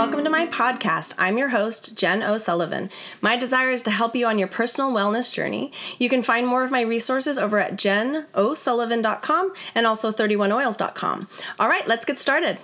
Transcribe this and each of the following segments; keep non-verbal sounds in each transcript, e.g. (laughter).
welcome to my podcast. I'm your host, Jen O'Sullivan. My desire is to help you on your personal wellness journey. You can find more of my resources over at jenosullivan.com and also 31oils.com. All right, let's get started.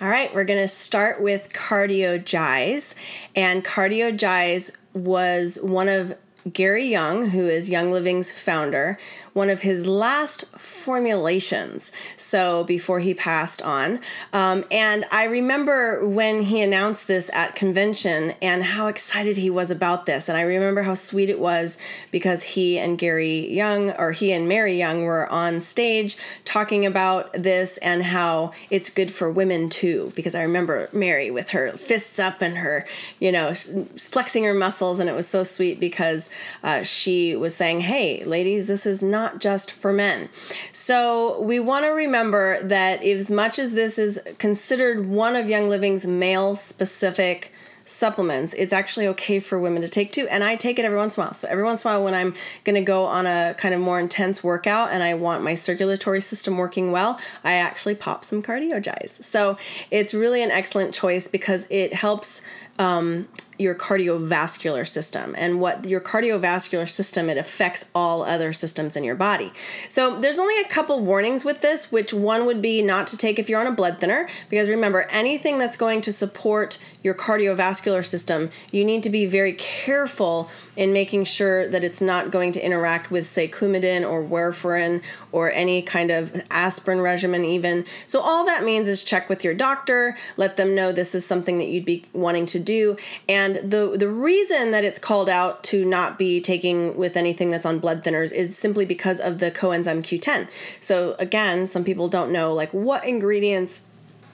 All right, we're going to start with Cardiogize. And Cardiogize was one of Gary Young, who is Young Living's founder, one of his last formulations. So before he passed on. Um, and I remember when he announced this at convention and how excited he was about this. And I remember how sweet it was because he and Gary Young, or he and Mary Young, were on stage talking about this and how it's good for women too. Because I remember Mary with her fists up and her, you know, flexing her muscles. And it was so sweet because uh, she was saying, hey, ladies, this is not just for men. So we want to remember that as much as this is considered one of Young Living's male specific supplements, it's actually okay for women to take too. And I take it every once in a while. So every once in a while, when I'm going to go on a kind of more intense workout and I want my circulatory system working well, I actually pop some Cardiogize. So it's really an excellent choice because it helps um, your cardiovascular system and what your cardiovascular system it affects all other systems in your body so there's only a couple warnings with this which one would be not to take if you're on a blood thinner because remember anything that's going to support your cardiovascular system, you need to be very careful in making sure that it's not going to interact with, say, Coumadin or warfarin or any kind of aspirin regimen, even. So, all that means is check with your doctor, let them know this is something that you'd be wanting to do. And the, the reason that it's called out to not be taking with anything that's on blood thinners is simply because of the coenzyme Q10. So, again, some people don't know like what ingredients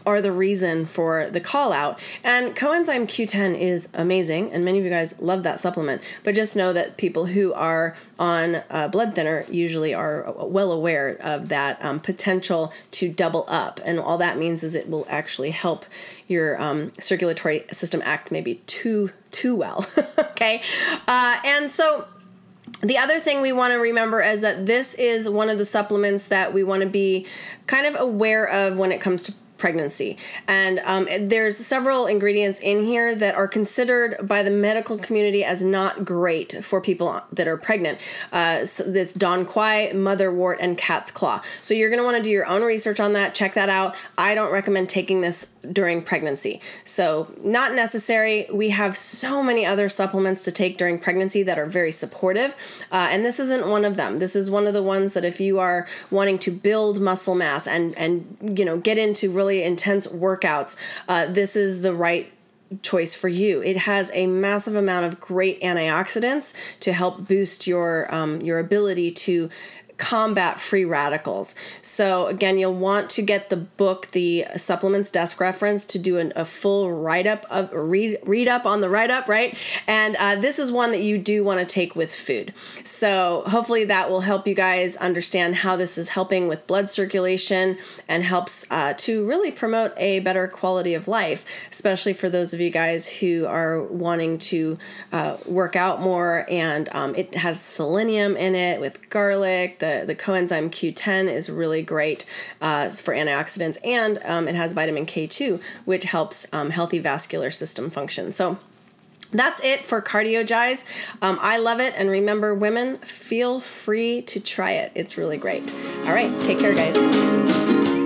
are the reason for the call out. And coenzyme Q10 is amazing, and many of you guys love that supplement. But just know that people who are on a blood thinner usually are well aware of that um, potential to double up. And all that means is it will actually help your um, circulatory system act maybe too too well. (laughs) okay, uh, and so the other thing we want to remember is that this is one of the supplements that we want to be kind of aware of when it comes to pregnancy. And um, there's several ingredients in here that are considered by the medical community as not great for people that are pregnant. Uh, so that's Dong Quai, motherwort, and cat's claw. So you're going to want to do your own research on that. Check that out. I don't recommend taking this during pregnancy. So not necessary. We have so many other supplements to take during pregnancy that are very supportive. Uh, and this isn't one of them. This is one of the ones that if you are wanting to build muscle mass and, and you know, get into really really intense workouts, uh, this is the right choice for you. It has a massive amount of great antioxidants to help boost your um, your ability to combat free radicals. So, again, you'll want to get the book, the Supplements Desk Reference, to do an, a full write up of read read up on the write up, right? And uh, this is one that you do want to take with food. So, hopefully, that will help you guys understand how this is helping with blood circulation and helps uh, to really promote a better quality of life, especially for those of you guys who are wanting to uh, work out more. And um, it has selenium in it with garlic the, the coenzyme Q10 is really great uh, for antioxidants, and um, it has vitamin K2, which helps um, healthy vascular system function. So, that's it for Cardiogize. Um, I love it. And remember, women, feel free to try it. It's really great. All right, take care, guys.